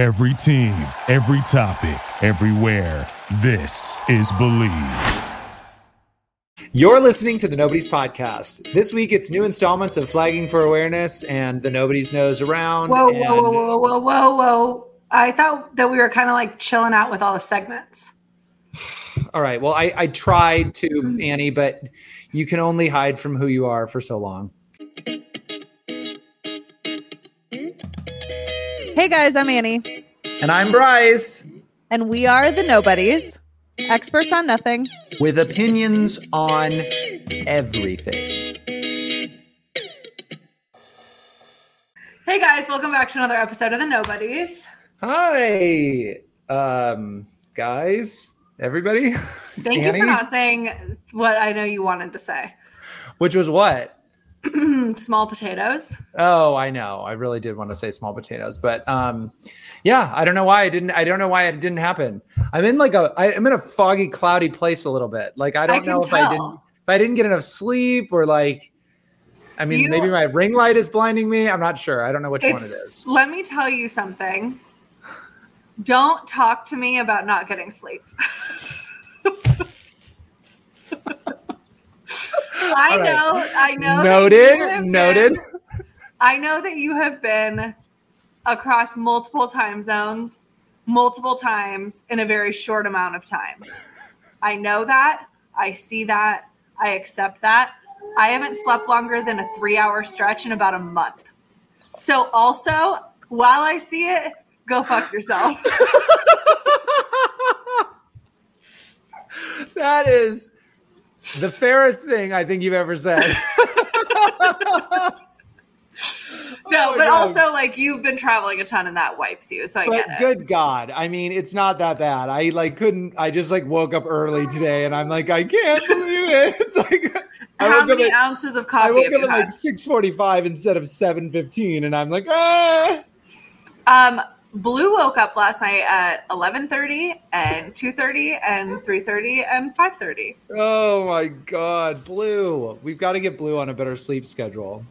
Every team, every topic, everywhere. This is Bleav. You're listening to the Nobody's Podcast. This week, it's new installments of Flagging for Awareness and the Nobodies Nose Around. Whoa, and- whoa, whoa, whoa, whoa, whoa, whoa. I thought that we were kind of like chilling out with all the segments. All right. Well, I, I tried to, Annie, but you can only hide from who you are for so long. Hey guys, I'm Annie, And I'm Bryce and we are the Nobodies, experts on nothing. with opinions on everything. Hey guys, welcome back to another episode of the Nobodies. Hi, um, guys, everybody. Thank you for not saying what I know you wanted to say. Which was what? Small potatoes. Oh, I know. I really did want to say small potatoes, but um, yeah, I don't know why I didn't. I don't know why it didn't happen. I'm in like a. I, I'm in a foggy, cloudy place a little bit. Like I don't can know if I didn't. If I didn't get enough sleep or like. I mean, You- maybe my ring light is blinding me. I'm not sure. I don't know which one It's, let me tell you something. Don't talk to me about not getting sleep. I right. know, I know. Noted. Noted. been- I know that you have been across multiple time zones, multiple times in a very short amount of time. I know that. I see that. I accept that. I haven't slept longer than a three hour stretch in about a month. So, also, while I see it, go fuck yourself. that is the fairest thing I think you've ever said. No, Oh, but God. also, like, you've been traveling a ton and that wipes you. So, I but get it. good God, I mean, it's not that bad. I like couldn't. I just like woke up early today, and I'm like, I can't believe it. It's like I How woke up many at- ounces of coffee? I woke have up you at had? like six forty-five instead of seven fifteen, and I'm like, ah. Um, Blue woke up last night at eleven thirty and two thirty and three thirty and five thirty. Oh my God, Blue. We've got to get Blue on a better sleep schedule.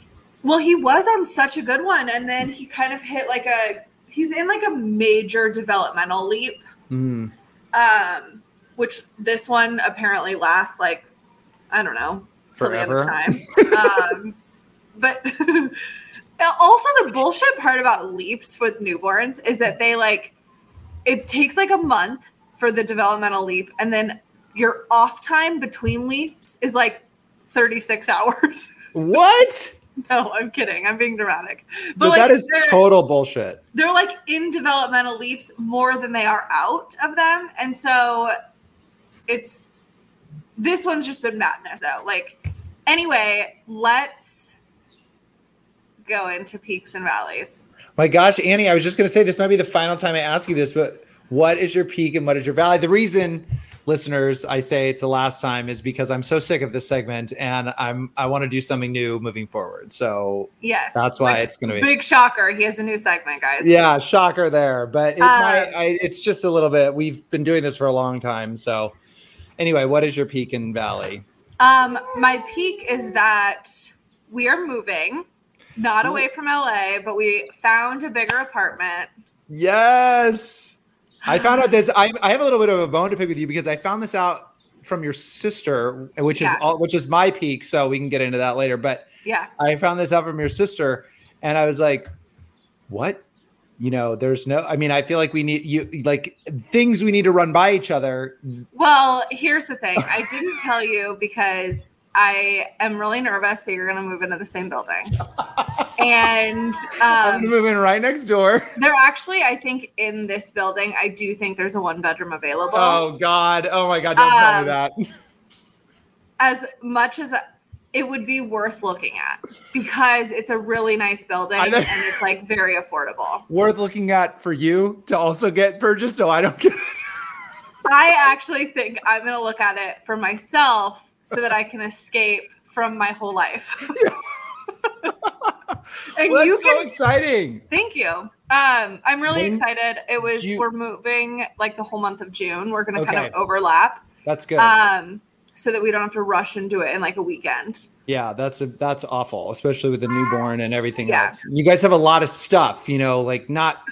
Well, he was on such a good one, and then he kind of hit like a. He's in like a major developmental leap, Mm. um, which this one apparently lasts like I don't know till the end of Forever. time. um, but also the bullshit part about leaps with newborns is that they like it takes like a month for the developmental leap, and then your off time between leaps is like thirty six hours. What? No, I'm kidding. I'm being dramatic. But like, that is total bullshit. they're like in developmental leaps more than they are out of them. And so it's this one's just been madness though. Like anyway, let's go into peaks and valleys. My gosh, Annie, I was just going to say this might be the final time I ask you this, but what is your peak and what is your valley? The reason, listeners, I say it's the last time is because I'm so sick of this segment and I'm I want to do something new moving forward. So Yes. That's why it's gonna be- big shocker. He has a new segment, guys. yeah, shocker there, but it Uh, I, it's just a little bit. We've been doing this for a long time, so anyway, what is your peak and valley? Um, my peak is that we are moving, not away from LA, but we found a bigger apartment. Yes. I found out this. I, I have a little bit of a bone to pick with you because I found this out from your sister, which is Yeah. all, which is my peak. So we can get into that later. But Yeah. I found this out from your sister, and I was like, "What? You know, there's no. I mean, I feel like we need you like things we need to run by each other. Well, here's the thing. I didn't tell you because I am really nervous that you're going to move into the same building. And I'm um, move in right next door. there actually, I think in this building, I do think there's a one bedroom available. Oh God! Oh my God! Don't tell me Um, that. As much as it would be worth looking at because it's a really nice building and it's like very affordable. Worth looking at for you to also get purchased, so I don't get it. I actually think I'm going to look at it for myself so that I can escape from my whole life. and Well, you can so exciting. Thank you. Um, I'm really When- excited. It was we're moving like the whole month of June. We're gonna kind of overlap. That's good. Um, so that we don't have to rush and do it in like a weekend. Yeah, that's a, that's awful, especially with the newborn and everything Yeah. else. You guys have a lot of stuff, you know, like not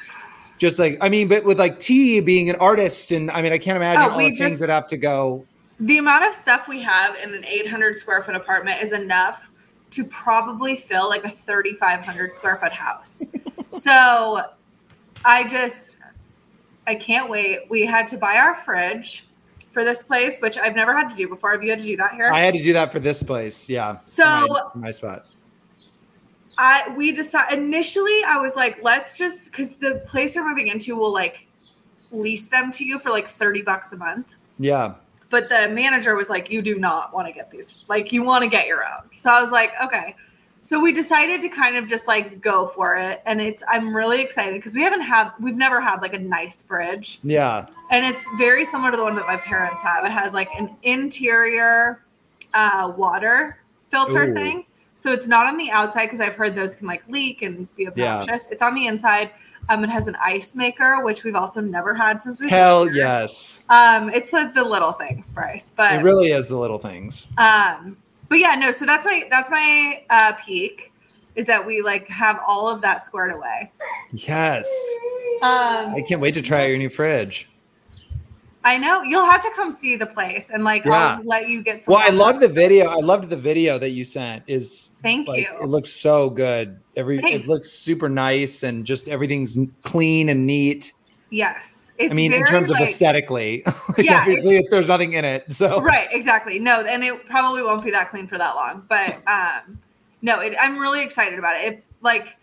just like I mean, but with like T being an artist, and I mean, I can't imagine Oh, all the things that have to go. The amount of stuff we have in an 800 square foot apartment is enough to probably fill like a 3500 square foot house so i just i can't wait we had to buy our fridge for this place which i've never had to do before have you had to do that here I had to do that for this place. Yeah. So- my, my spot. I we decided initially I was like, let's just because the place we're moving into will like lease them to you for like 30 bucks a month. Yeah. But the manager was like, you do not want to get these, like you want to get your own. So I was like, okay. So we decided to kind of just like go for it. And it's I'm really excited because we haven't had we've never had like a nice fridge. Yeah. And it's very similar to the one that my parents have. It has like an interior uh, water filter Ooh. thing. So it's not on the outside because I've heard those can like leak and be obnoxious. Yeah. obnoxious. It's on the inside. Um, it has an ice maker, which we've also never had since we've Hell lived here. yes. Um, it's like the little things, Bryce. But It really is the little things. um, but yeah, no. So that's my that's my uh, peak is that we like have all of that squared away. Yes. Um, I can't wait to try your new fridge. I know you'll have to come see the place and like Yeah. I'll let you get some. Well, I loved the video. I loved the video that you sent. Is Thank like you. it looks so good. Every Thanks. it looks super nice and just everything's clean and neat. Yes, it's I mean, in terms of like- aesthetically, like, Yeah, obviously, if there's nothing in it, so right exactly no and it probably won't be that clean for that long but um no it, i'm really excited about it it like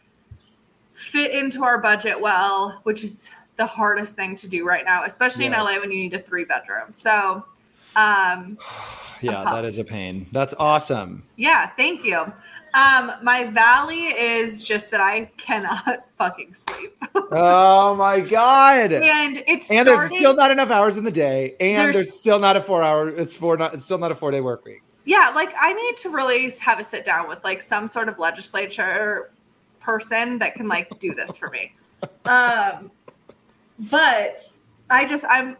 fit into our budget well which is the hardest thing to do right now especially in la when you need a three bedroom so um yeah, that is a pain. That's awesome. yeah thank you um my valley is just that i cannot fucking sleep oh my god! and it's And there's still not enough hours in the day, and there's, There's- still not a four hour. It's four. Not. It's still not a four day work week. yeah like i need to really have a sit down with like some sort of legislature person that can like do this for me um but i just i'm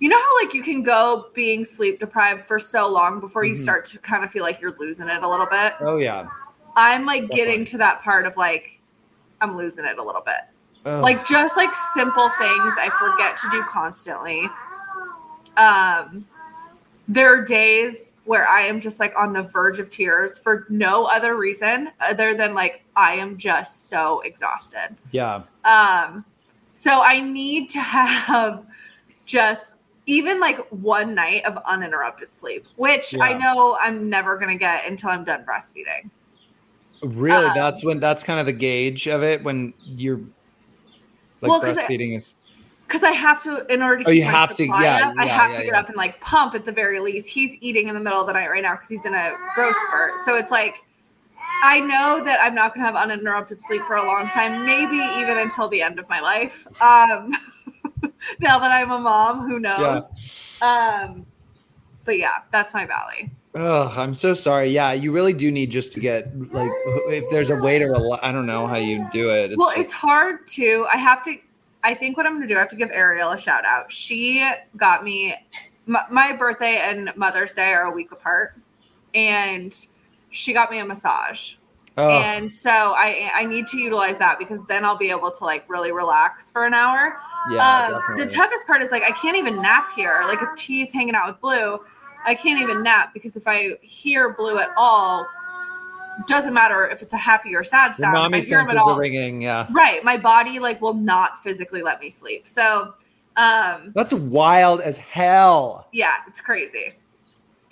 you know how like you can go being sleep deprived for so long before you Mhm. start to kind of feel like you're losing it a little bit Oh yeah. i'm like Definitely. getting to that part of like i'm losing it a little bit Ugh. like just like simple things i forget to do constantly um there are days where i am just like on the verge of tears for no other reason other than like i am just so exhausted yeah. um so i need to have just even like one night of uninterrupted sleep which i know i'm never going to get until i'm done breastfeeding Really, Um, that's when that's kind of the gauge of it when you're like Well, 'cause I- breastfeeding is. because I have to in order to Oh, you have to- yeah, up, I have yeah, to get yeah. up and like pump at the very least. He's eating in the middle of the night right now because he's in a growth spurt. So it's like I know that I'm not gonna have uninterrupted sleep for a long time, maybe even until the end of my life. Um now that I'm a mom, who knows? Um but yeah, that's my valley. Oh, I'm so sorry. Yeah, you really do need just to get like if there's a way to rely. I don't know how you do it. It's well, just- it's hard to. I have to. I think what I'm going to do, I have to give Ariel a shout out. She got me. My, my birthday and Mother's Day are a week apart, and she got me a massage. oh, And so I I need to utilize that because then I'll be able to like really relax for an hour. yeah, um, the toughest part is like I can't even nap here. Like if T's hanging out with Blue, I can't even nap because if I hear Blue at all, doesn't matter if it's a happy or sad Your sound. mommy if I hear him at all, ringing. Yeah, right, my body like will not physically let me sleep. So, um, that's wild as hell. yeah, it's crazy.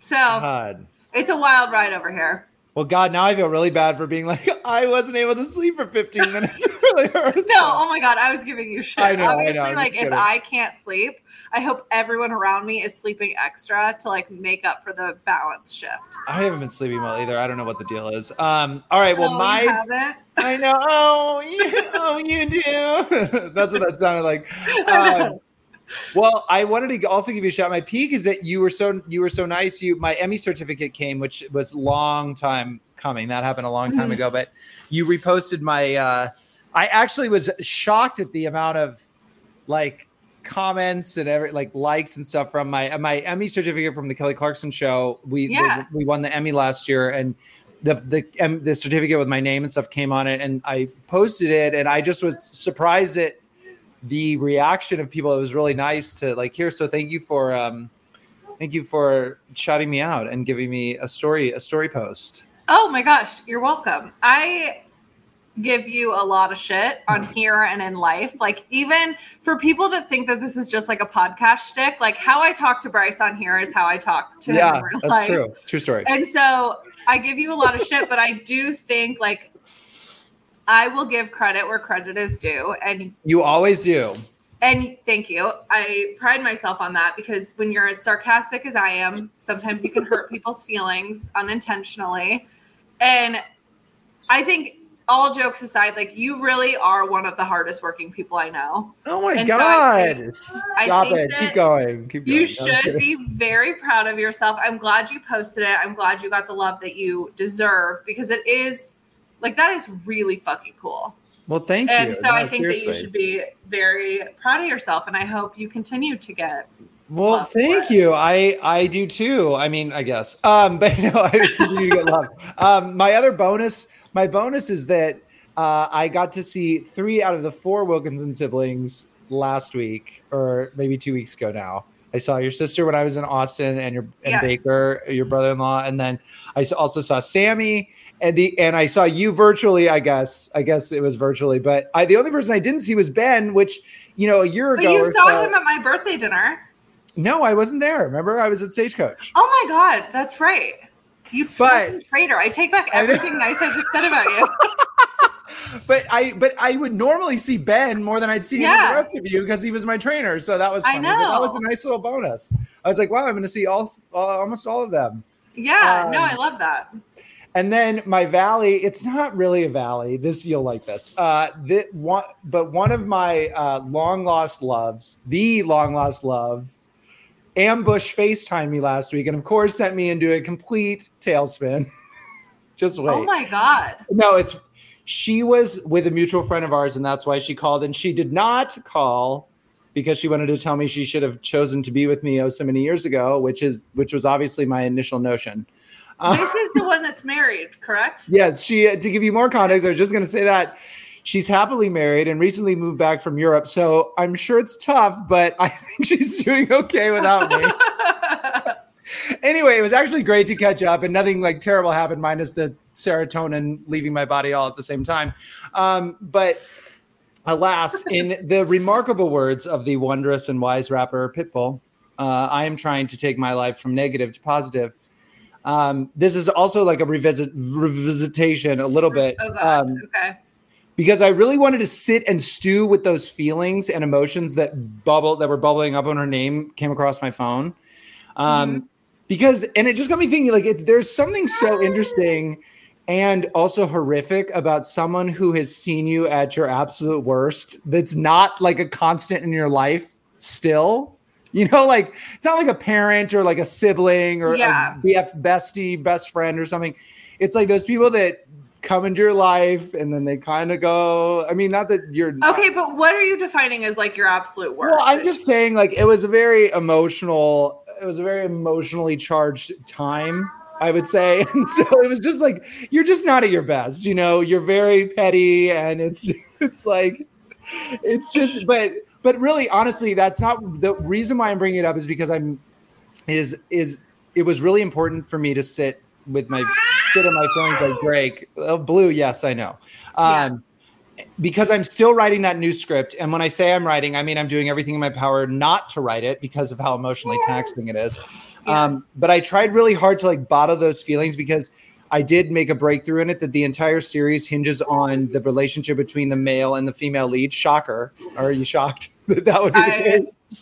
So God. it's a wild ride over here. Well, God, now I feel really bad for being like I wasn't able to sleep for 15 minutes. earlier. No, oh my god, I was giving you shit. I know, Obviously, I'm like if. I can't sleep, I hope everyone around me is sleeping extra to like make up for the balance shift. I haven't been sleeping well either. I don't know what the deal is. Um, all right. Well, Oh, my? I know. Oh, you, oh, you do. That's what that sounded like. Um, well, I wanted to also give you a shout. My peak is that you were so you were so nice. You my Emmy certificate came, which was long time coming. That happened a long time Mhm. ago. But you reposted my. uh I actually was shocked at the amount of like comments and every like likes and stuff from my my Emmy certificate from the Kelly Clarkson show. We the- we won the Emmy last year and the the um, the certificate with my name and stuff came on it and I posted it and I just was surprised that the reaction of people, it was really nice to like hear. So thank you for um, thank you for shouting me out and giving me a story a story post. Oh my gosh, you're welcome. I give you a lot of shit on here and in life. Like even for people that think that this is just like a podcast shtick, like how I talk to Bryce on here is how I talk to him Yeah, in real that's life. true. True story. And so I give you a lot of shit, but I do think like I will give credit where credit is due. And You always do. and thank you. I pride myself on that because when you're as sarcastic as I am, sometimes you can hurt people's feelings unintentionally. And I think all jokes aside, like you really are one of the hardest working people I know. Oh my And so god! I think- Stop it! Keep going. Keep going. You should be very proud of yourself. I'm glad you posted it. I'm glad you got the love that you deserve because it is like that is really fucking cool. Well, thank you. And so I No, think that you should be very proud of yourself and I hope you continue to get Well, thank you. I I do too. I mean, I guess. Um, but no, I continue to get love. Um, my other bonus, my bonus is that uh, I got to see three out of the four Wilkinson siblings last week, or maybe two weeks ago now. I saw your sister when I was in Austin, and your and Yes. Baker, your brother-in-law, and then I also saw Sammy, and the and I saw you virtually. I guess I guess it was virtually, but I the only person I didn't see was Ben, which you know a year But ago. you saw so- him at my birthday dinner. no, I wasn't there. Remember, I was at Stagecoach. Oh my god, that's right. You But- fucking traitor. I take back I everything nice I just said about you. But I, but I would normally see Ben more than I'd see Yeah. the rest of you because he was my trainer. So that was I funny. But That was a nice little bonus. I was like, wow, I'm going to see all, all, almost all of them. Yeah, no, Um, I love that. And then my valley, it's not really a valley. This you'll like this. Uh, the, one, but one of my uh, long lost loves, the long lost love, Ambush FaceTime me last week, and of course sent me into a complete tailspin. Just wait. Oh my god. No, it's she was with a mutual friend of ours, and that's why she called. And she did not call because she wanted to tell me she should have chosen to be with me oh so many years ago, which is which was obviously my initial notion. Uh, This is the one that's married, correct? yes, she to give you more context, I was just going to say that she's happily married and recently moved back from Europe. So I'm sure it's tough, but I think she's doing okay without me. anyway, it was actually great to catch up, and nothing like terrible happened, minus the serotonin leaving my body all at the same time. Um, but alas, in the remarkable words of the wondrous and wise rapper Pitbull, uh, I am trying to take my life from negative to positive. Um, this is also like a revisit revisitation a little bit. oh. Um, okay. because I really wanted to sit and stew with those feelings and emotions that bubble that were bubbling up when her name came across my phone. Um, Because and it just got me thinking like it, there's something so interesting and also horrific about someone who has seen you at your absolute worst. That's not like a constant in your life still. You know, like it's not like a parent or like a sibling or Yeah. a BF bestie, best friend or something. It's like those people that come into your life and then they kind of go. I mean, not that you're Okay, but what are you defining as like your absolute worst? Well, I'm just saying, like, it was a very emotional. It was a very emotionally charged time. I would say, and so it was just like you're just not at your best. You know, you're very petty, and it's it's like it's just. But but really, honestly, that's not the reason why I'm bringing it up. Is because I'm is is it was really important for me to sit with my sit on my feelings like Drake. Oh, blue, yes, I know. Yeah. Um, because I'm still writing that new script. And when I say I'm writing, I mean I'm doing everything in my power not to write it because of how emotionally taxing it is. Um, but I tried really hard to like bottle those feelings because I did make a breakthrough in it that the entire series hinges on the relationship between the male and the female lead. Shocker. Are you shocked that that would be the I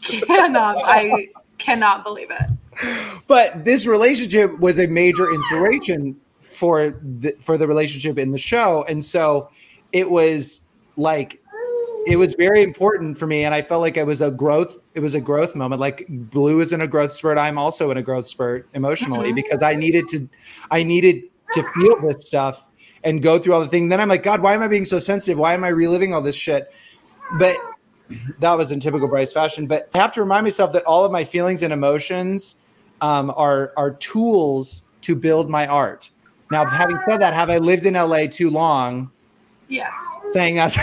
case? cannot I cannot believe it. but this relationship was a major inspiration for the, for the relationship in the show. And so it was like it was very important for me. And i felt like it was a growth it was a growth moment. Like blue is in a growth spurt. I'm also in a growth spurt emotionally Mhm. because i needed to i needed to feel this stuff and go through all the things then i'm like god why am i being so sensitive? Why am i reliving all this shit? But that was in typical Bryce fashion. But I have to remind myself that all of my feelings and emotions um, are are tools to build my art. Now, having said that, have I lived in LA too long? Yes. Saying that,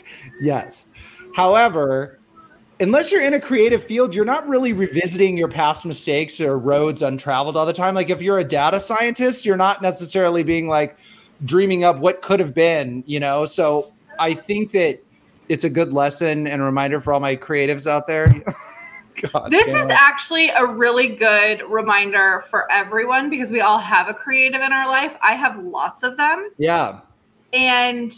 yes. However, unless you're in a creative field, you're not really revisiting your past mistakes or roads untraveled all the time. Like if you're a data scientist, you're not necessarily being like dreaming up what could have been, you know? So I think that it's a good lesson and a reminder for all my creatives out there. God this is actually a really good reminder for everyone because we all have a creative in our life. I have lots of them. Yeah. And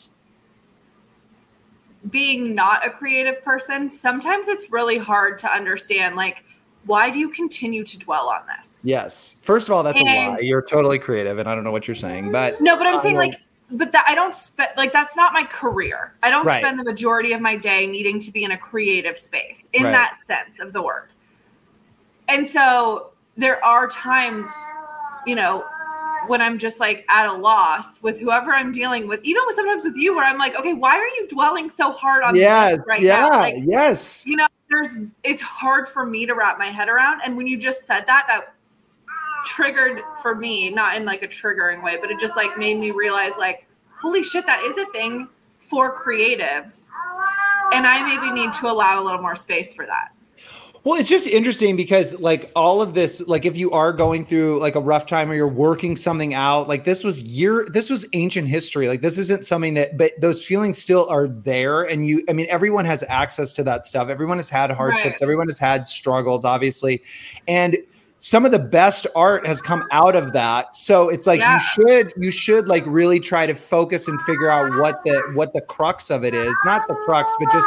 being not a creative person, sometimes it's really hard to understand like why do you continue to dwell on this? Yes. First of all, that's and, a lie. You're totally creative and I don't know what you're saying, but No, but I'm saying like but that I don't spend like that's not my career. I don't right. spend the majority of my day needing to be in a creative space in right. that sense of the word. And so there are times, you know, when I'm just like at a loss with whoever I'm dealing with, even with sometimes with you, where I'm like, okay, why are you dwelling so hard on yeah, right yeah, now? Like, yes. You know, there's it's hard for me to wrap my head around. And when you just said that, that triggered for me, not in like a triggering way, but it just like made me realize like, holy shit, that is a thing for creatives. And I maybe need to allow a little more space for that. Well, it's just interesting because like all of this, like if you are going through like a rough time or you're working something out, like this was year, this was ancient history. Like this isn't something that, but those feelings still are there. And you, I mean, everyone has access to that stuff. Everyone has had hardships. Right. Everyone has had struggles, obviously. And some of the best art has come out of that. So it's like yeah. you should, you should like really try to focus and figure out what the, what the crux of it is. Not the crux, but just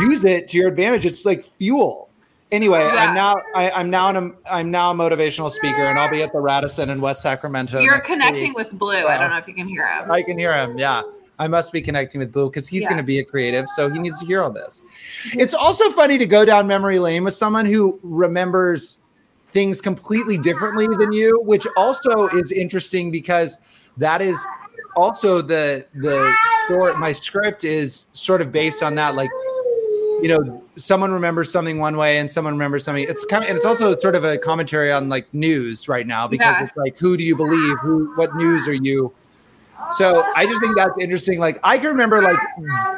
use it to your advantage. It's like fuel anyway, yeah. I'm now I, am now an, I'm now a motivational speaker, and I'll be at the Radisson in West Sacramento. You're connecting week. with Blue. So I don't know if you can hear him. I can hear him. Yeah. I must be connecting with Blue because he's yeah. going to be a creative, so he needs to hear all this. It's also funny to go down memory lane with someone who remembers things completely differently than you, which also is interesting because that is also the the story. My script is sort of based on that, like you know, someone remembers something one way and someone remembers something. It's kind of, and it's also sort of a commentary on like news right now because yeah. it's like, who do you believe? Who, what news are you? So I just think that's interesting. Like I can remember like,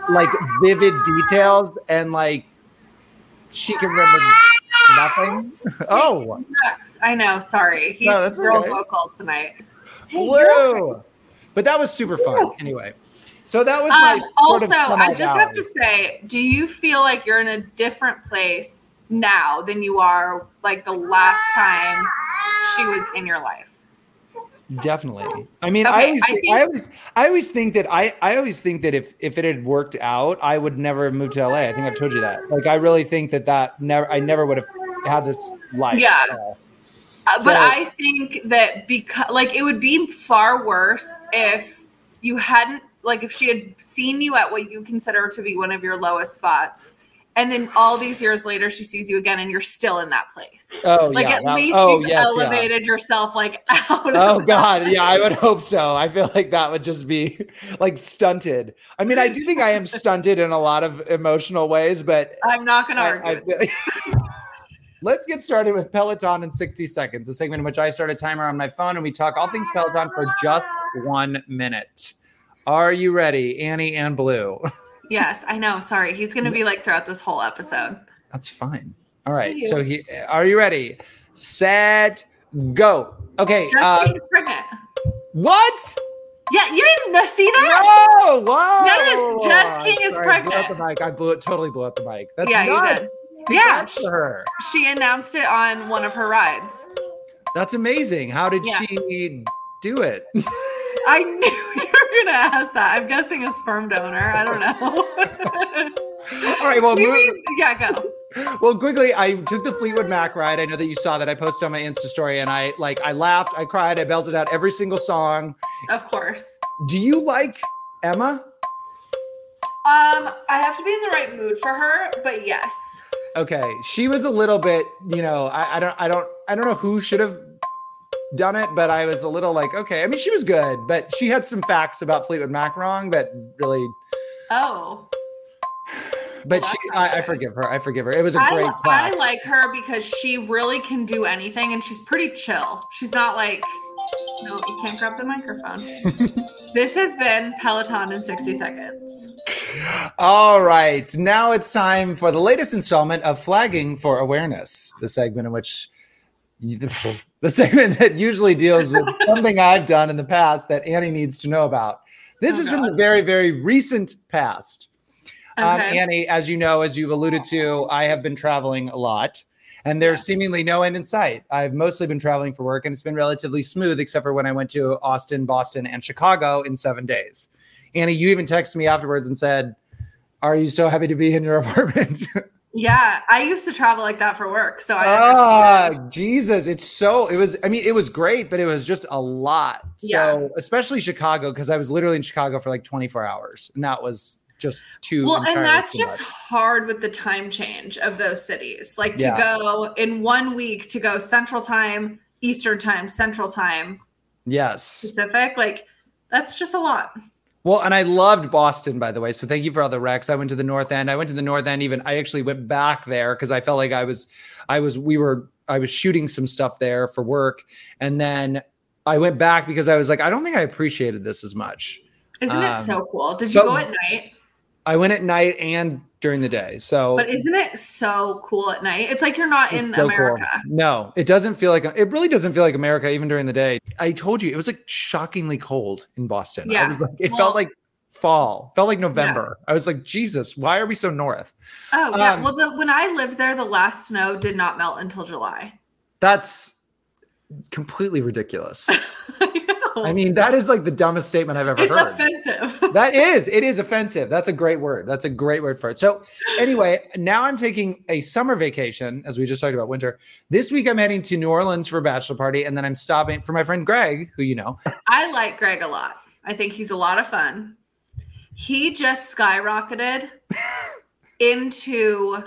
like vivid details and like she can remember nothing. oh, I know. Sorry, he's no, real okay. vocal tonight. Hey, Blue. But that was super fun. Anyway. So that was my um, also. I just have to say, do you feel like you're in a different place now than you are like the last time she was in your life? Definitely. I mean, okay, I always, I, think, I, always, I always think that I, I always think that if if it had worked out, I would never have moved to LA. I think I've told you that. Like, I really think that that never, I never would have had this life. Yeah. Uh, but I think that because, like, it would be far worse if you hadn't like if she had seen you at what you consider to be one of your lowest spots and then all these years later she sees you again and you're still in that place oh like yeah, at that, least oh, you've yes, elevated yeah. yourself like out oh god that. yeah i would hope so i feel like that would just be like stunted i mean i do think i am stunted in a lot of emotional ways but i'm not gonna argue I, Let's get started with Peloton in 60 seconds, a segment in which I start a timer on my phone and we talk all things Peloton for just one minute. Are you ready, Annie and Blue? yes, I know. Sorry, he's going to be like throughout this whole episode. That's fine. All right. So he, are you ready? Set, go. Okay. Uh, is pregnant. What? Yeah, you didn't see that? Whoa, whoa. Yes, Jess King is Sorry, pregnant. I blew the mic. I blew it, totally blew up the mic. That's yeah, nuts. you did. Yeah, she, announced it on one of her rides. That's amazing. How did yeah. she do it? I knew you were gonna ask that. I'm guessing a sperm donor. I don't know. All right. Well, move, yeah, go. Well, quickly, I took the Fleetwood Mac ride. I know that you saw that. I posted on my Insta story, and I like, I laughed, I cried, I belted out every single song. Of course. Do you like Emma? Um, I have to be in the right mood for her, but yes. Okay, she was a little bit, you know, I, I don't, I don't, I don't know who should have done it, but I was a little like, okay. I mean, she was good, but she had some facts about Fleetwood Mac wrong that really. Oh. But well, she, I, I, forgive her. I forgive her. It was a I, great. I like her because she really can do anything, and she's pretty chill. She's not like, no, you can't grab the microphone. this has been Peloton in sixty seconds. All right. Now it's time for the latest installment of Flagging for Awareness, the segment in which the segment that usually deals with something I've done in the past that Annie needs to know about. This Oh, is from the very, very recent past. Um, Annie, as you know, as you've alluded to, I have been traveling a lot and there's seemingly no end in sight. I've mostly been traveling for work and it's been relatively smooth, except for when I went to Austin, Boston, and Chicago in seven days. Annie, you even texted me afterwards and said, Are you so happy to be in your apartment? Yeah, I used to travel like that for work, so I Ah. Jesus. It's so, it was, I mean, it was great, but it was just a lot. So, especially Chicago, because I was literally in Chicago for like 24 hours and that was just too. well, and that's too just much. hard with the time change of those cities. Like to Yeah. go in one week to go Central Time, Eastern Time, Central Time, Yes. Pacific. Like that's just a lot. Well, and I loved Boston, by the way. So thank you for all the recs. I went to the North End. I went to the North End. Even I actually went back there because I felt like I was, I was, we were, I was shooting some stuff there for work, and then I went back because I was like, I don't think I appreciated this as much. Isn't Um, it so cool? Did you go at night? I went at night and during the day. So But isn't it so cool at night? It's like you're not in so cool. America. No, it doesn't feel like it really doesn't feel like America even during the day. I told you it was like shockingly cold in Boston. I Yeah. was like, it Well- felt like fall, felt like November. I was like, Jesus, why are we so north? Oh yeah. Um, well, the, when I lived there, the last snow did not melt until July. That's completely ridiculous. I mean, that is like the dumbest statement I've ever it's heard. offensive. that is, it is offensive. That's a great word. That's a great word for it. So, anyway, now I'm taking a summer vacation, as we just talked about winter. This week, I'm heading to New Orleans for a bachelor party, and then I'm stopping for my friend Greg, who you know. I like Greg a lot. I think he's a lot of fun. He just skyrocketed into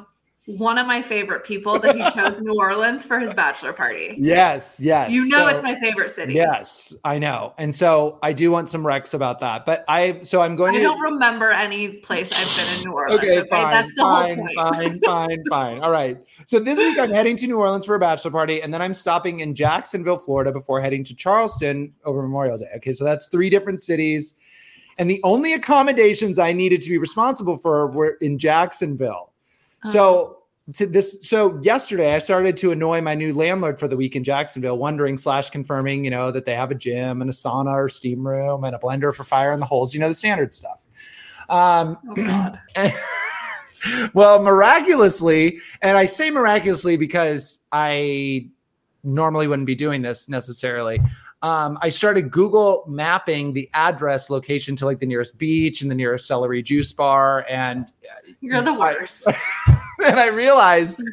one of my favorite people that he chose New Orleans for his bachelor party. Yes, yes. You know So- it's my favorite city. Yes, I know. And so I do want some recs about that. But I, so I'm going I to. don't remember any place I've been in New Orleans. Okay, Okay, fine, that's the fine, whole point. fine, fine, fine. All right. So this week I'm heading to New Orleans for a bachelor party, and then I'm stopping in Jacksonville, Florida, before heading to Charleston over Memorial Day. Okay, so that's three different cities, and the only accommodations I needed to be responsible for were in Jacksonville. So. Uh-huh. To this, so yesterday I started to annoy my new landlord for the week in Jacksonville, wondering slash confirming, you know, that they have a gym and a sauna or steam room and a blender for fire in the holes, you know, the standard stuff. Um, Oh, well, miraculously, and I say miraculously because I normally wouldn't be doing this necessarily. Um, I started Google mapping the address location to like the nearest beach and the nearest celery juice bar, and You're the worst. and I realized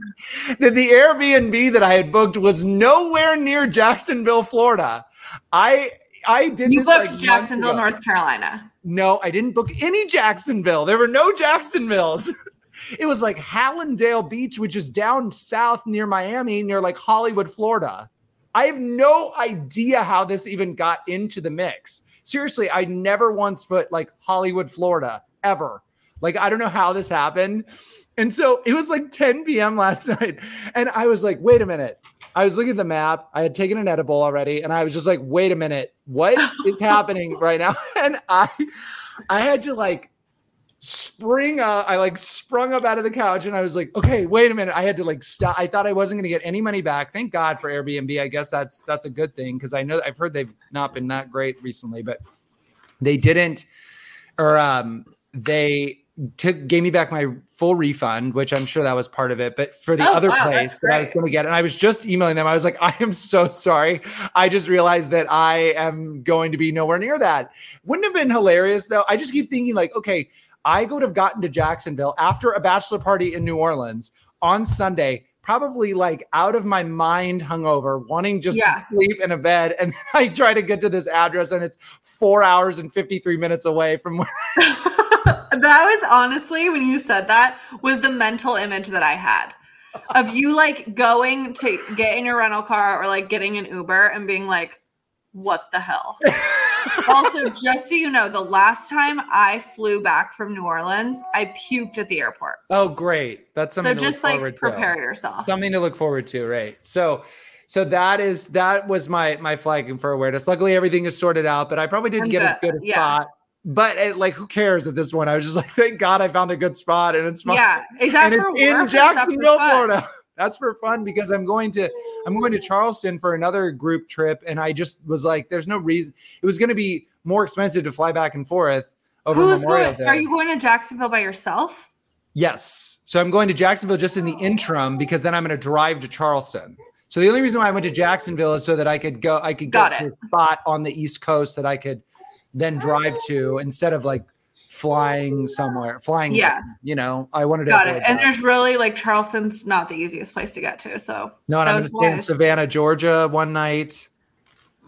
that the Airbnb that I had booked was nowhere near Jacksonville, Florida. I I did You this like booked months Jacksonville. North Carolina. No, I didn't book any Jacksonville. There were no Jacksonvilles. It was like Hallandale Beach, which is down south near Miami, near like Hollywood, Florida. I have no idea how this even got into the mix. Seriously, I never once put like Hollywood, Florida, ever. Like, I don't know how this happened. And so it was like 10 p.m. last night. And I was like, wait a minute. I was looking at the map. I had taken an edible already. And I was just like, wait a minute. What is happening right now? And I I had to like spring up. I like sprung up out of the couch and I was like, okay, wait a minute. I had to like stop. I thought I wasn't gonna get any money back. Thank God for Airbnb. I guess that's that's a good thing because I know I've heard they've not been that great recently, but they didn't or um they took gave me back my full refund, which I'm sure that was part of it. But for the Oh, other wow, place that I was going to get, and I was just emailing them, I was like, I am so sorry. I just realized that I am going to be nowhere near that. Wouldn't have been hilarious though. I just keep thinking like, okay, I could have gotten to Jacksonville after a bachelor party in New Orleans on Sunday. Probably like out of my mind, hungover, wanting just Yeah. to sleep in a bed, and I try to get to this address, and it's four hours and fifty three minutes away from where that was honestly when you said that was the mental image that I had of you like going to get in your rental car or like getting an Uber and being like, what the hell? also, just so you know, the last time I flew back from New Orleans, I puked at the airport. Oh, great. That's something So to just look like forward to. prepare yourself. Something to look forward to, right? So so that is that was my my flagging for awareness. Luckily everything is sorted out, but I probably didn't And get as good a yeah. spot but it, like, who cares at this point? I was just like, thank God I found a good spot, and it's fun. Yeah, is that and for it's in that Jacksonville. Florida. That's for fun because I'm going to I'm going to Charleston for another group trip, and I just was like, there's no reason. It was going to be more expensive to fly back and forth over Who's Memorial going? Day. Are you going to Jacksonville by yourself? Yes. So I'm going to Jacksonville just in the interim because then I'm going to drive to Charleston. So the only reason why I went to Jacksonville is so that I could go, I could Got get to it. a spot on the East Coast that I could then drive oh. to instead of like flying somewhere, flying. Yeah. You know, I wanted to. Got it. And that. there's really like Charleston's not the easiest place to get to. So no, and I'm going was to stay in. Savannah, Georgia one night.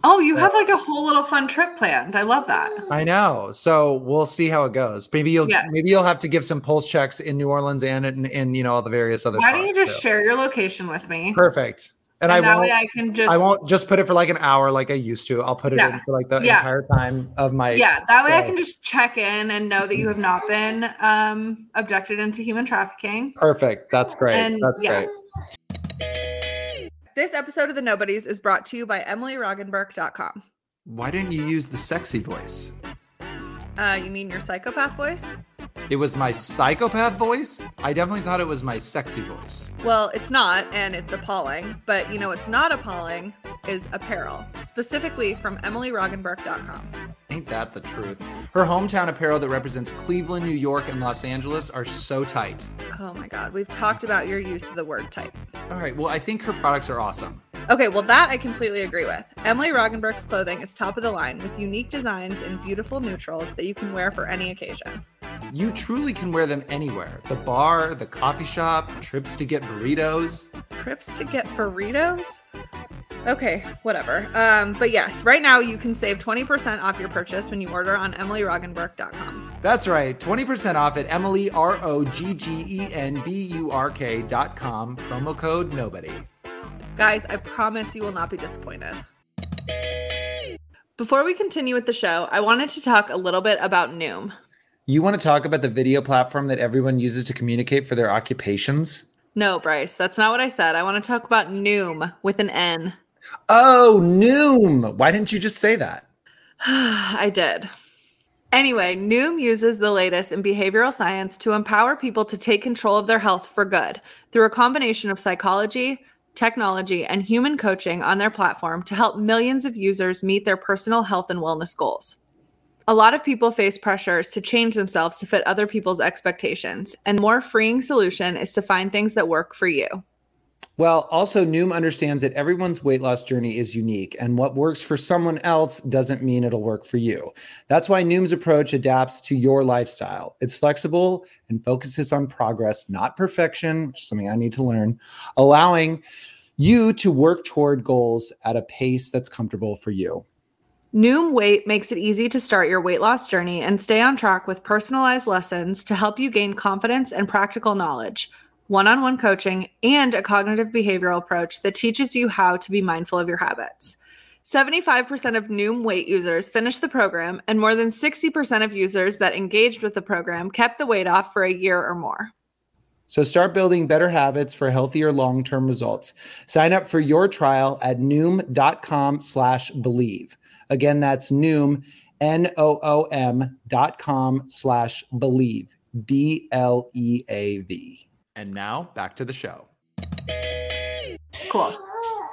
Oh, you So- have like a whole little fun trip planned. I love that. I know. So we'll see how it goes. Maybe you'll Yes. maybe you'll have to give some pulse checks in New Orleans and in, in you know all the various other. Why don't you just too. share your location with me? Perfect. And, And, I that won't. way I can just I won't just put it for like an hour like I used to. I'll put it Yeah. in for like the Yeah. entire time of my. yeah, that way I can just check in and know that you have not been um, abducted into human trafficking. Perfect. That's great. And, That's yeah. great. This episode of The Nobodies is brought to you by EmilyRoggenburk.com. Why didn't you use the sexy voice? Uh, you mean your psychopath voice? It was my psychopath voice. I definitely thought it was my sexy voice. Well, it's not, and it's appalling. But you know what's not appalling is apparel, specifically from EmilyRoggenburk.com. Ain't that the truth? Her hometown apparel that represents Cleveland, New York, and Los Angeles are so tight. Oh my God, we've talked about your use of the word tight. All right. Well, I think her products are awesome. Okay, well, that I completely agree with. Emily Roggenburk's clothing is top of the line with unique designs and beautiful neutrals that you can wear for any occasion. You truly can wear them anywhere the bar, the coffee shop, trips to get burritos. Trips to get burritos? Okay, whatever. Um, but yes, right now you can save 20% off your purchase when you order on EmilyRoggenburk.com. That's right, 20% off at Emily, R O G G E N B U R K dot com, promo code nobody. Guys, I promise you will not be disappointed. Before we continue with the show, I wanted to talk a little bit about Noom. You want to talk about the video platform that everyone uses to communicate for their occupations? No, Bryce, that's not what I said. I want to talk about Noom with an N. Oh, Noom. Why didn't you just say that? I did. Anyway, Noom uses the latest in behavioral science to empower people to take control of their health for good through a combination of psychology, technology, and human coaching on their platform to help millions of users meet their personal health and wellness goals. A lot of people face pressures to change themselves to fit other people's expectations, and more freeing solution is to find things that work for you. Well, also, Noom understands that everyone's weight loss journey is unique, and what works for someone else doesn't mean it'll work for you. That's why Noom's approach adapts to your lifestyle. It's flexible and focuses on progress, not perfection, which is something I need to learn, allowing you to work toward goals at a pace that's comfortable for you. Noom Weight makes it easy to start your weight loss journey and stay on track with personalized lessons to help you gain confidence and practical knowledge, one on one coaching, and a cognitive behavioral approach that teaches you how to be mindful of your habits. 75% of Noom Weight users finished the program, and more than 60% of users that engaged with the program kept the weight off for a year or more. So start building better habits for healthier long-term results. Sign up for your trial at noom.com slash bleav. Again, that's noom, N-O-O-M dot com slash bleav, B-L-E-A-V. And now back to the show. Cool.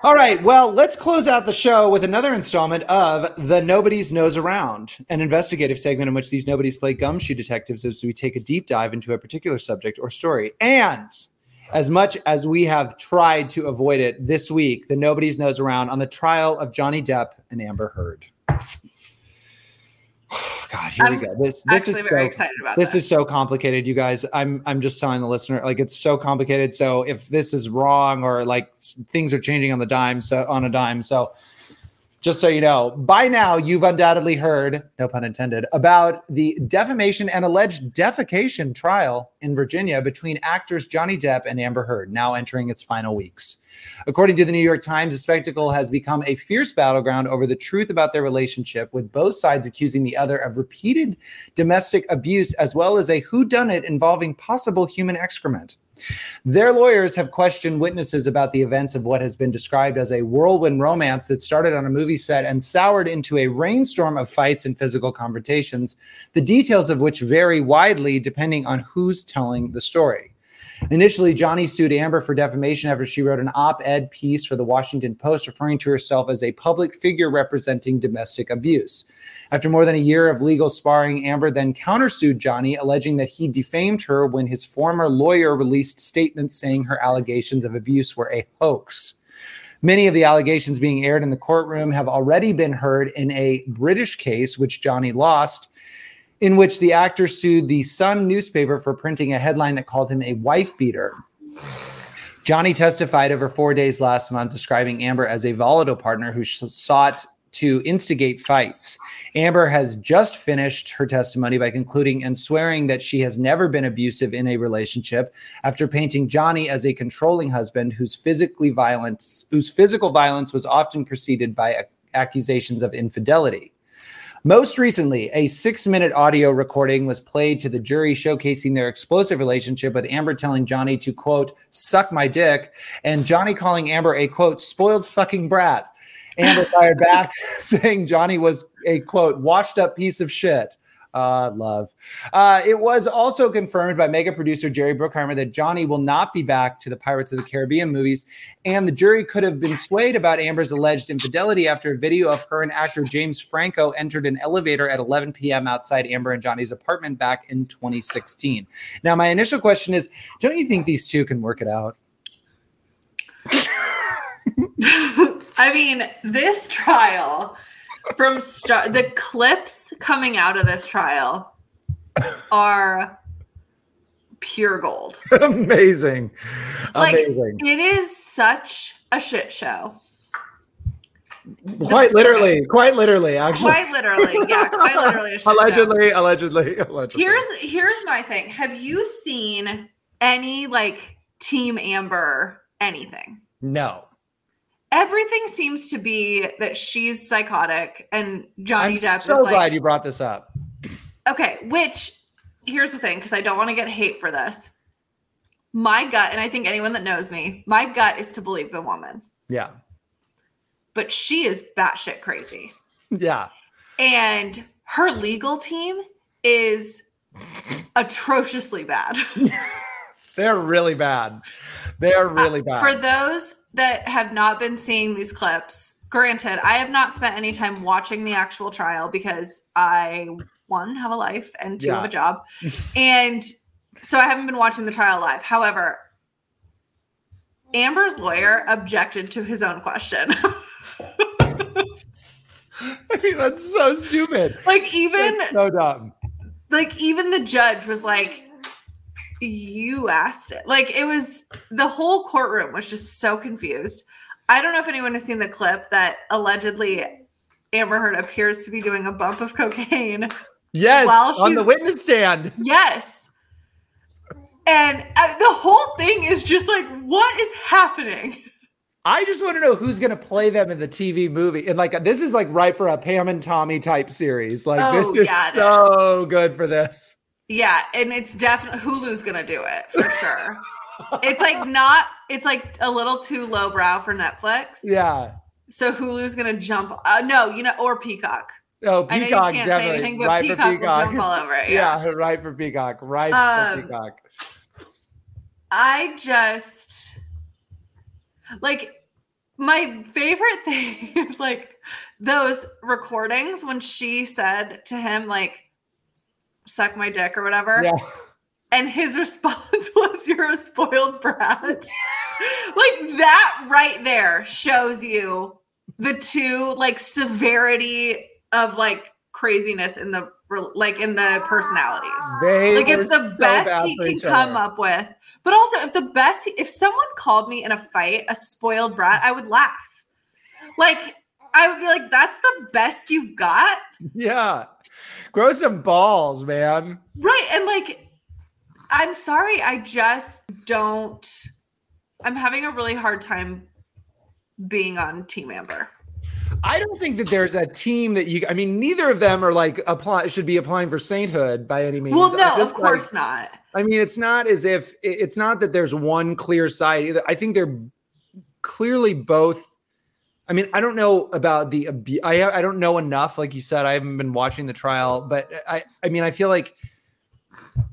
All right. Well, let's close out the show with another installment of The Nobodies Nose Around, an investigative segment in which these nobodies play gumshoe detectives as we take a deep dive into a particular subject or story. And as much as we have tried to avoid it this week, The Nobodies Nose Around on the trial of Johnny Depp and Amber Heard. God, here we I'm go. This this is very so- excited about this this. is so complicated, you guys. I'm I'm just telling the listener, like it's so complicated. So if this is wrong or like things are changing on the dime, so on a dime, so just so you know, by now you've undoubtedly heard, no pun intended, about the defamation and alleged defecation trial in Virginia between actors Johnny Depp and Amber Heard, now entering its final weeks. According to the New York Times, the spectacle has become a fierce battleground over the truth about their relationship, with both sides accusing the other of repeated domestic abuse as well as a whodunit involving possible human excrement. Their lawyers have questioned witnesses about the events of what has been described as a whirlwind romance that started on a movie set and soured into a rainstorm of fights and physical confrontations, the details of which vary widely depending on who's telling the story. Initially, Johnny sued Amber for defamation after she wrote an op ed piece for the Washington Post referring to herself as a public figure representing domestic abuse. After more than a year of legal sparring, Amber then countersued Johnny, alleging that he defamed her when his former lawyer released statements saying her allegations of abuse were a hoax. Many of the allegations being aired in the courtroom have already been heard in a British case, which Johnny lost in which the actor sued the Sun newspaper for printing a headline that called him a wife beater. Johnny testified over four days last month, describing Amber as a volatile partner who sought to instigate fights. Amber has just finished her testimony by concluding and swearing that she has never been abusive in a relationship after painting Johnny as a controlling husband whose physically violence whose physical violence was often preceded by accusations of infidelity. Most recently, a six minute audio recording was played to the jury showcasing their explosive relationship with Amber telling Johnny to, quote, suck my dick, and Johnny calling Amber a, quote, spoiled fucking brat. Amber fired back saying Johnny was a, quote, washed up piece of shit. Uh, love. Uh, it was also confirmed by mega producer Jerry Bruckheimer that Johnny will not be back to the Pirates of the Caribbean movies, and the jury could have been swayed about Amber's alleged infidelity after a video of her and actor James Franco entered an elevator at 11 p.m. outside Amber and Johnny's apartment back in 2016. Now, my initial question is don't you think these two can work it out? I mean, this trial from start the clips coming out of this trial are pure gold. Amazing. Like Amazing. it is such a shit show. quite literally, quite literally, actually. Quite literally. Yeah, quite literally a shit show. allegedly, allegedly, allegedly. Here's here's my thing. Have you seen any like Team Amber anything? no. Everything seems to be that she's psychotic and Johnny I'm Depp so is like glad you brought this up. Okay, which here's the thing because I don't want to get hate for this. My gut, and I think anyone that knows me, my gut is to believe the woman, Yeah. but she is batshit crazy. Yeah. And her legal team is atrociously bad. They're really bad. They're really bad. Uh, For those that have not been seeing these clips, granted, I have not spent any time watching the actual trial because I one have a life and two have a job. and so I haven't been watching the trial live. However, Amber's lawyer objected to his own question. I mean, that's so stupid. like even That's so dumb. like even the judge was like you asked it like it was the whole courtroom was just so confused i don't know if anyone has seen the clip that allegedly amber heard appears to be doing a bump of cocaine Yes, While on the witness stand. yes and uh, the whole thing is just like what is happening I just want to know who's going to play them in the TV movie. And like, this is like right for a Pam and Tommy type series. Like, Oh, this is yeah, so good for this. Yeah and it's definitely hulu's gonna do it for sure it's like not it's like a little too lowbrow for netflix Yeah. So Hulu's gonna jump. Uh, no, you know, or Peacock. Oh, I know you Peacock definitely anything, right Peacock, for Peacock. jump all over it. yeah. Yeah. right for Peacock. Right Um, for Peacock. I just like my favorite thing is like those recordings when she said to him like suck my dick or whatever Yeah. and his response was you're a spoiled brat like that right there shows you the two like severity of like craziness in the like in the personalities They like if the so best he can come other. up with but also if the best if someone called me in a fight a spoiled brat i would laugh like i would be like that's the best you've got Yeah. Grow some balls, man. right and like i'm sorry i just don't i'm having a really hard time being on team amber I don't think that there's a team that you. I mean, neither of them are like apply should be applying for sainthood by any means. well no of course like, not I mean, it's not as if it's not that there's one clear side either. I think they're clearly both. I mean, I don't know about the abuse. I I don't know enough. Like you said, I haven't been watching the trial, but I I mean, I feel like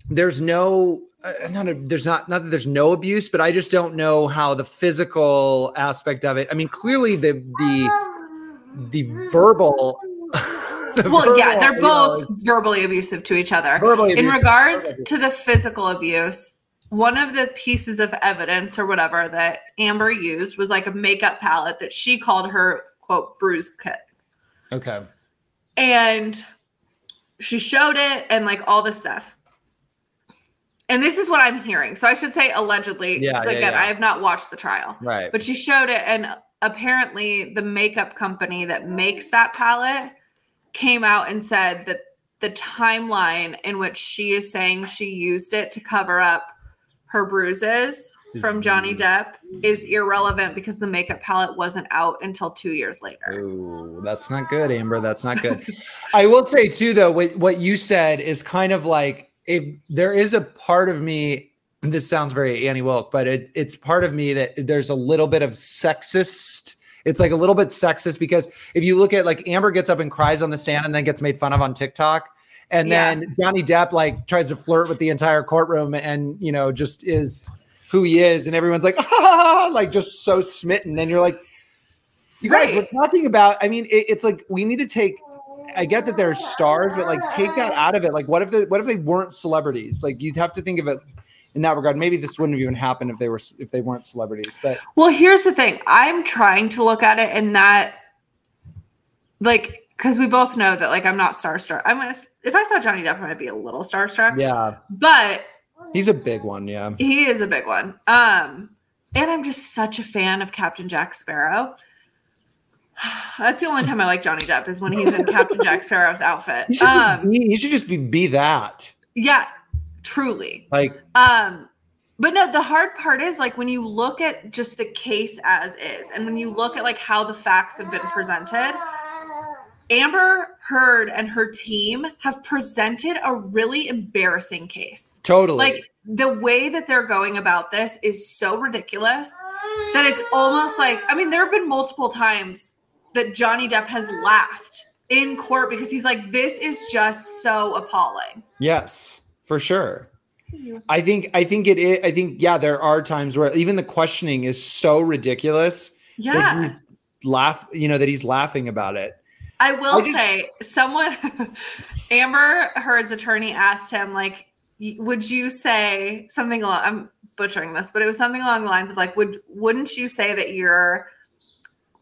there's no uh, not a, there's not not that there's no abuse, but I just don't know how the physical aspect of it. I mean, clearly the the the verbal. the well, yeah, they're you know, both verbally abusive to each other. Verbally In abusive. regards to the physical abuse, one of the pieces of evidence or whatever that Amber used was like a makeup palette that she called her quote bruise kit. okay. and she showed it and like all this stuff. And this is what I'm hearing. So I should say allegedly, Yeah, because yeah, again, yeah. I have not watched the trial. Right. But she showed it, and apparently the makeup company that makes that palette came out and said that the timeline in which she is saying she used it to cover up her bruises Is- from Johnny Depp is irrelevant because the makeup palette wasn't out until two years later. Ooh, that's not good, Amber. That's not good. I will say too, though, what, what you said is kind of like if there is a part of me. This sounds very Annie Wilk, but it, it's part of me that there's a little bit of sexist. It's like a little bit sexist because if you look at like Amber gets up and cries on the stand and then gets made fun of on TikTok, and Yeah. then Johnny Depp like tries to flirt with the entire courtroom and you know just is who he is, and everyone's like ah, like just so smitten, and you're like, you guys, Right. we're talking about. I mean, it, it's like we need to take. I get that they're stars, but like take that out of it. Like, what if they what if they weren't celebrities? Like, you'd have to think of it in that regard. Maybe this wouldn't have even happened if they were if they weren't celebrities. But Well, here's the thing. I'm trying to look at it in that, like, because we both know that, like, I'm not starstruck. I'm gonna, if I saw Johnny Depp, I might be a little starstruck. yeah, But he's a big one. Yeah, he is a big one. Um, and I'm just such a fan of Captain Jack Sparrow. That's the only time I like Johnny Depp is when he's in Captain Jack Sparrow's outfit. he should just Um, be. He should just be be that. yeah, truly. Like, Um, but no, the hard part is like when you look at just the case as is, and when you look at like how the facts have been presented, Amber Heard and her team have presented a really embarrassing case. totally. Like the way that they're going about this is so ridiculous that it's almost like I mean, there have been multiple times that Johnny Depp has laughed in court because he's like, this is just so appalling. Yes, for sure. I think I think it is I think yeah, there are times where even the questioning is so ridiculous Yeah. that he's laugh, you know, that he's laughing about it. I will I just- say, someone, Amber Heard's attorney asked him, like, would you say something along? I'm butchering this, but it was something along the lines of like, would wouldn't you say that you're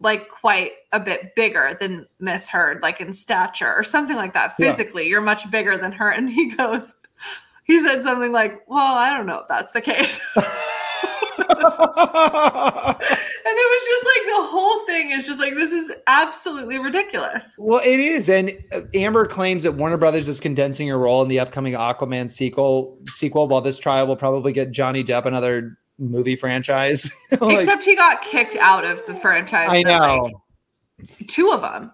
like quite a bit bigger than Miss Heard, like in stature or something like that? Yeah. Physically, you're much bigger than her. And he goes, he said something like, "Well, I don't know if that's the case." And it was just like the whole thing is just like this is absolutely ridiculous. Well, it is, and uh, Amber claims that Warner Brothers is condensing her role in the upcoming Aquaman sequel. Sequel, while this trial will probably get Johnny Depp another movie franchise. Like, Except he got kicked out of the franchise. I know. like, two of them,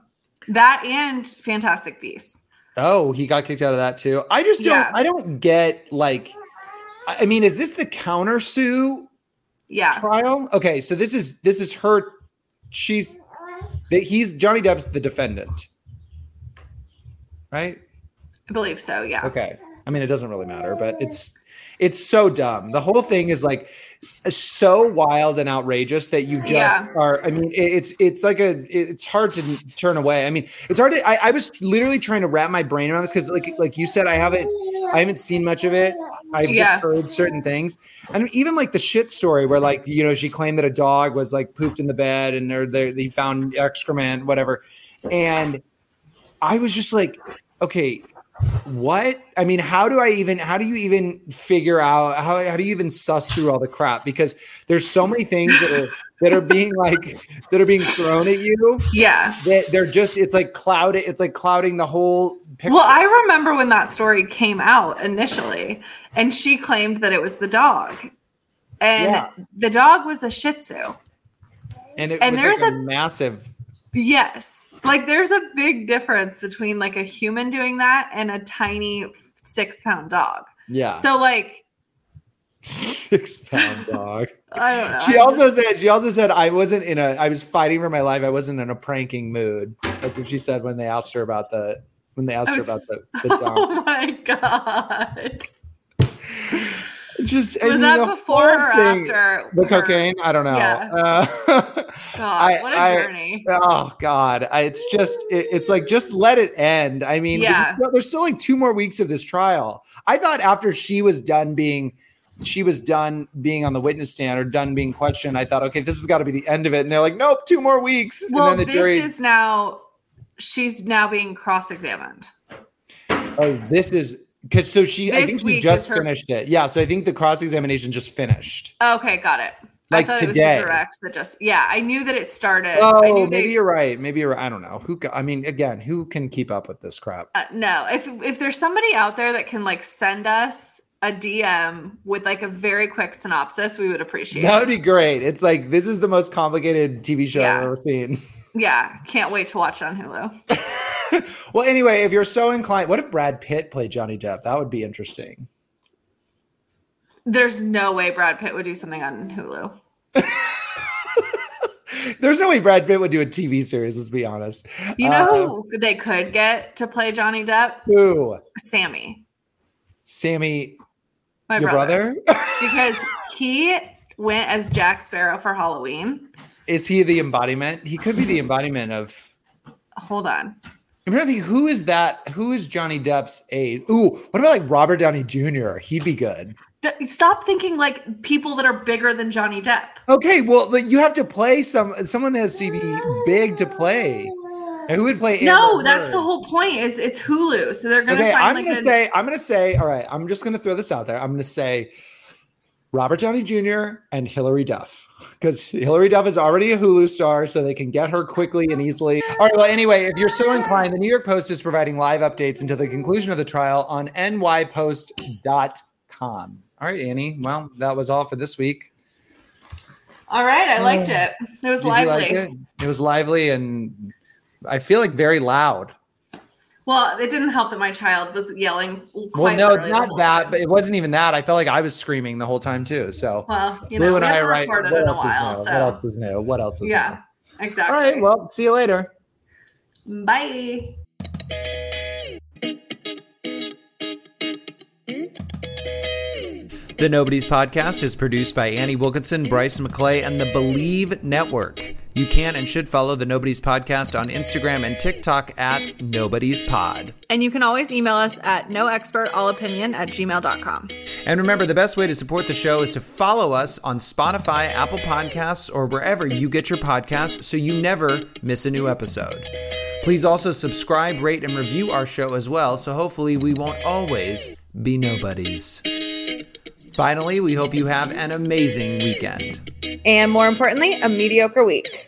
that and Fantastic Beasts. oh, he got kicked out of that too. I just don't. Yeah. I don't get like. I mean, is this the countersue Yeah, trial? Okay, so this is this is her. She's that he's Johnny Depp's the defendant, right? I believe so. Yeah. Okay. I mean, it doesn't really matter, but it's it's so dumb. The whole thing is like so wild and outrageous that you just Yeah. are. I mean, it's it's like a it's hard to turn away. I mean, it's hard to. I, I was literally trying to wrap my brain around this because, like like you said, I haven't I haven't seen much of it. I've Yeah. just heard certain things, and even like the shit story where like you know she claimed that a dog was like pooped in the bed and or they, they found excrement, whatever, and I was just like, okay, what? I mean, how do I even how do you even figure out how how do you even suss through all the crap? Because there's so many things that are that are being like that are being thrown at you Yeah. that they're just it's like clouded it's like clouding the whole picture. Well, I remember when that story came out initially, and she claimed that it was the dog, and Yeah. the dog was a Shih Tzu. and it and was there's like a, a- massive Yes. Like there's a big difference between like a human doing that and a tiny six pound dog. yeah. So like Six pound dog. I don't know. She also said she also said I wasn't in a I was fighting for my life. I wasn't in a pranking mood. That's what she said when they asked her about the when they asked I her about the, the oh dog. Oh my god. Just Was that the before or thing- after the her- cocaine? I don't know. Yeah. Uh, God, I- what a I- journey. oh God, I, it's just it, it's like just let it end. I mean, Yeah. there's still- there's still like two more weeks of this trial. I thought after she was done being. She was done being on the witness stand or done being questioned. I thought, okay, this has got to be the end of it. And they're like, nope, two more weeks. Well, and then the this jury, is now she's now being cross-examined. Oh, this is because so she. I think she just her- finished it. Yeah, so I think the cross examination just finished. Okay, got it. Like I thought today. it was the direct that just yeah, I knew that it started. I Oh, knew maybe they, you're right. Maybe you're. I don't know who. I mean, again, who can keep up with this crap? uh, no. If if there's somebody out there that can like send us a DM with like a very quick synopsis, we would appreciate That would be great. It's like this is the most complicated TV show Yeah. I've ever seen. Yeah, can't wait to watch it on Hulu. well, anyway, if you're so inclined, what if Brad Pitt played Johnny Depp? That would be interesting. There's no way Brad Pitt would do something on Hulu. There's no way Brad Pitt would do a TV series. Let's be honest. You know who um, they could get to play Johnny Depp? Who? Sammy, Sammy, my your brother. brother? because he went as Jack Sparrow for Halloween. is he the embodiment? He could be the embodiment of Hold on. I'm trying to think who is that? Who is Johnny Depp's age? Ooh, what about like Robert Downey Jr.? He'd be good. Stop thinking like people that are bigger than Johnny Depp. Okay, well, you have to play some. Someone has to be big to play. And who would play? No, Amber that's Heard? the whole point. Is it's Hulu, so they're gonna Okay, find I'm like gonna a, say. I'm gonna say. All right, I'm just gonna throw this out there. I'm gonna say Robert Downey Jr. and Hilary Duff because Hilary Duff is already a Hulu star, so they can get her quickly and easily. All right. Well, anyway, if you're so inclined, the New York Post is providing live updates until the conclusion of the trial on nypost.com. All right, Annie. Well, that was all for this week. All right, I liked mm. it. It was Did you lively. like it? It was lively and I feel like very loud. Well, it didn't help that my child was yelling. Well, no, not that, time. but it wasn't even that. I felt like I was screaming the whole time too. So well, you Lou know, we and I are right. What in a else is while, new? so What else is new? What else is yeah, new? exactly. All right. Well, see you later. Bye. The Nobodies Podcast is produced by Annie Wilkinson, Bryce McClay, and the Bleav Network. You can and should follow the Nobodies Podcast on Instagram and TikTok at Nobodies Pod. And you can always email us at noexpertallopinion at gmail.com. And remember, the best way to support the show is to follow us on Spotify, Apple Podcasts, or wherever you get your podcasts so you never miss a new episode. Please also subscribe, rate, and review our show as well, so hopefully we won't always be nobodies. Finally, we hope you have an amazing weekend. And more importantly, a mediocre week.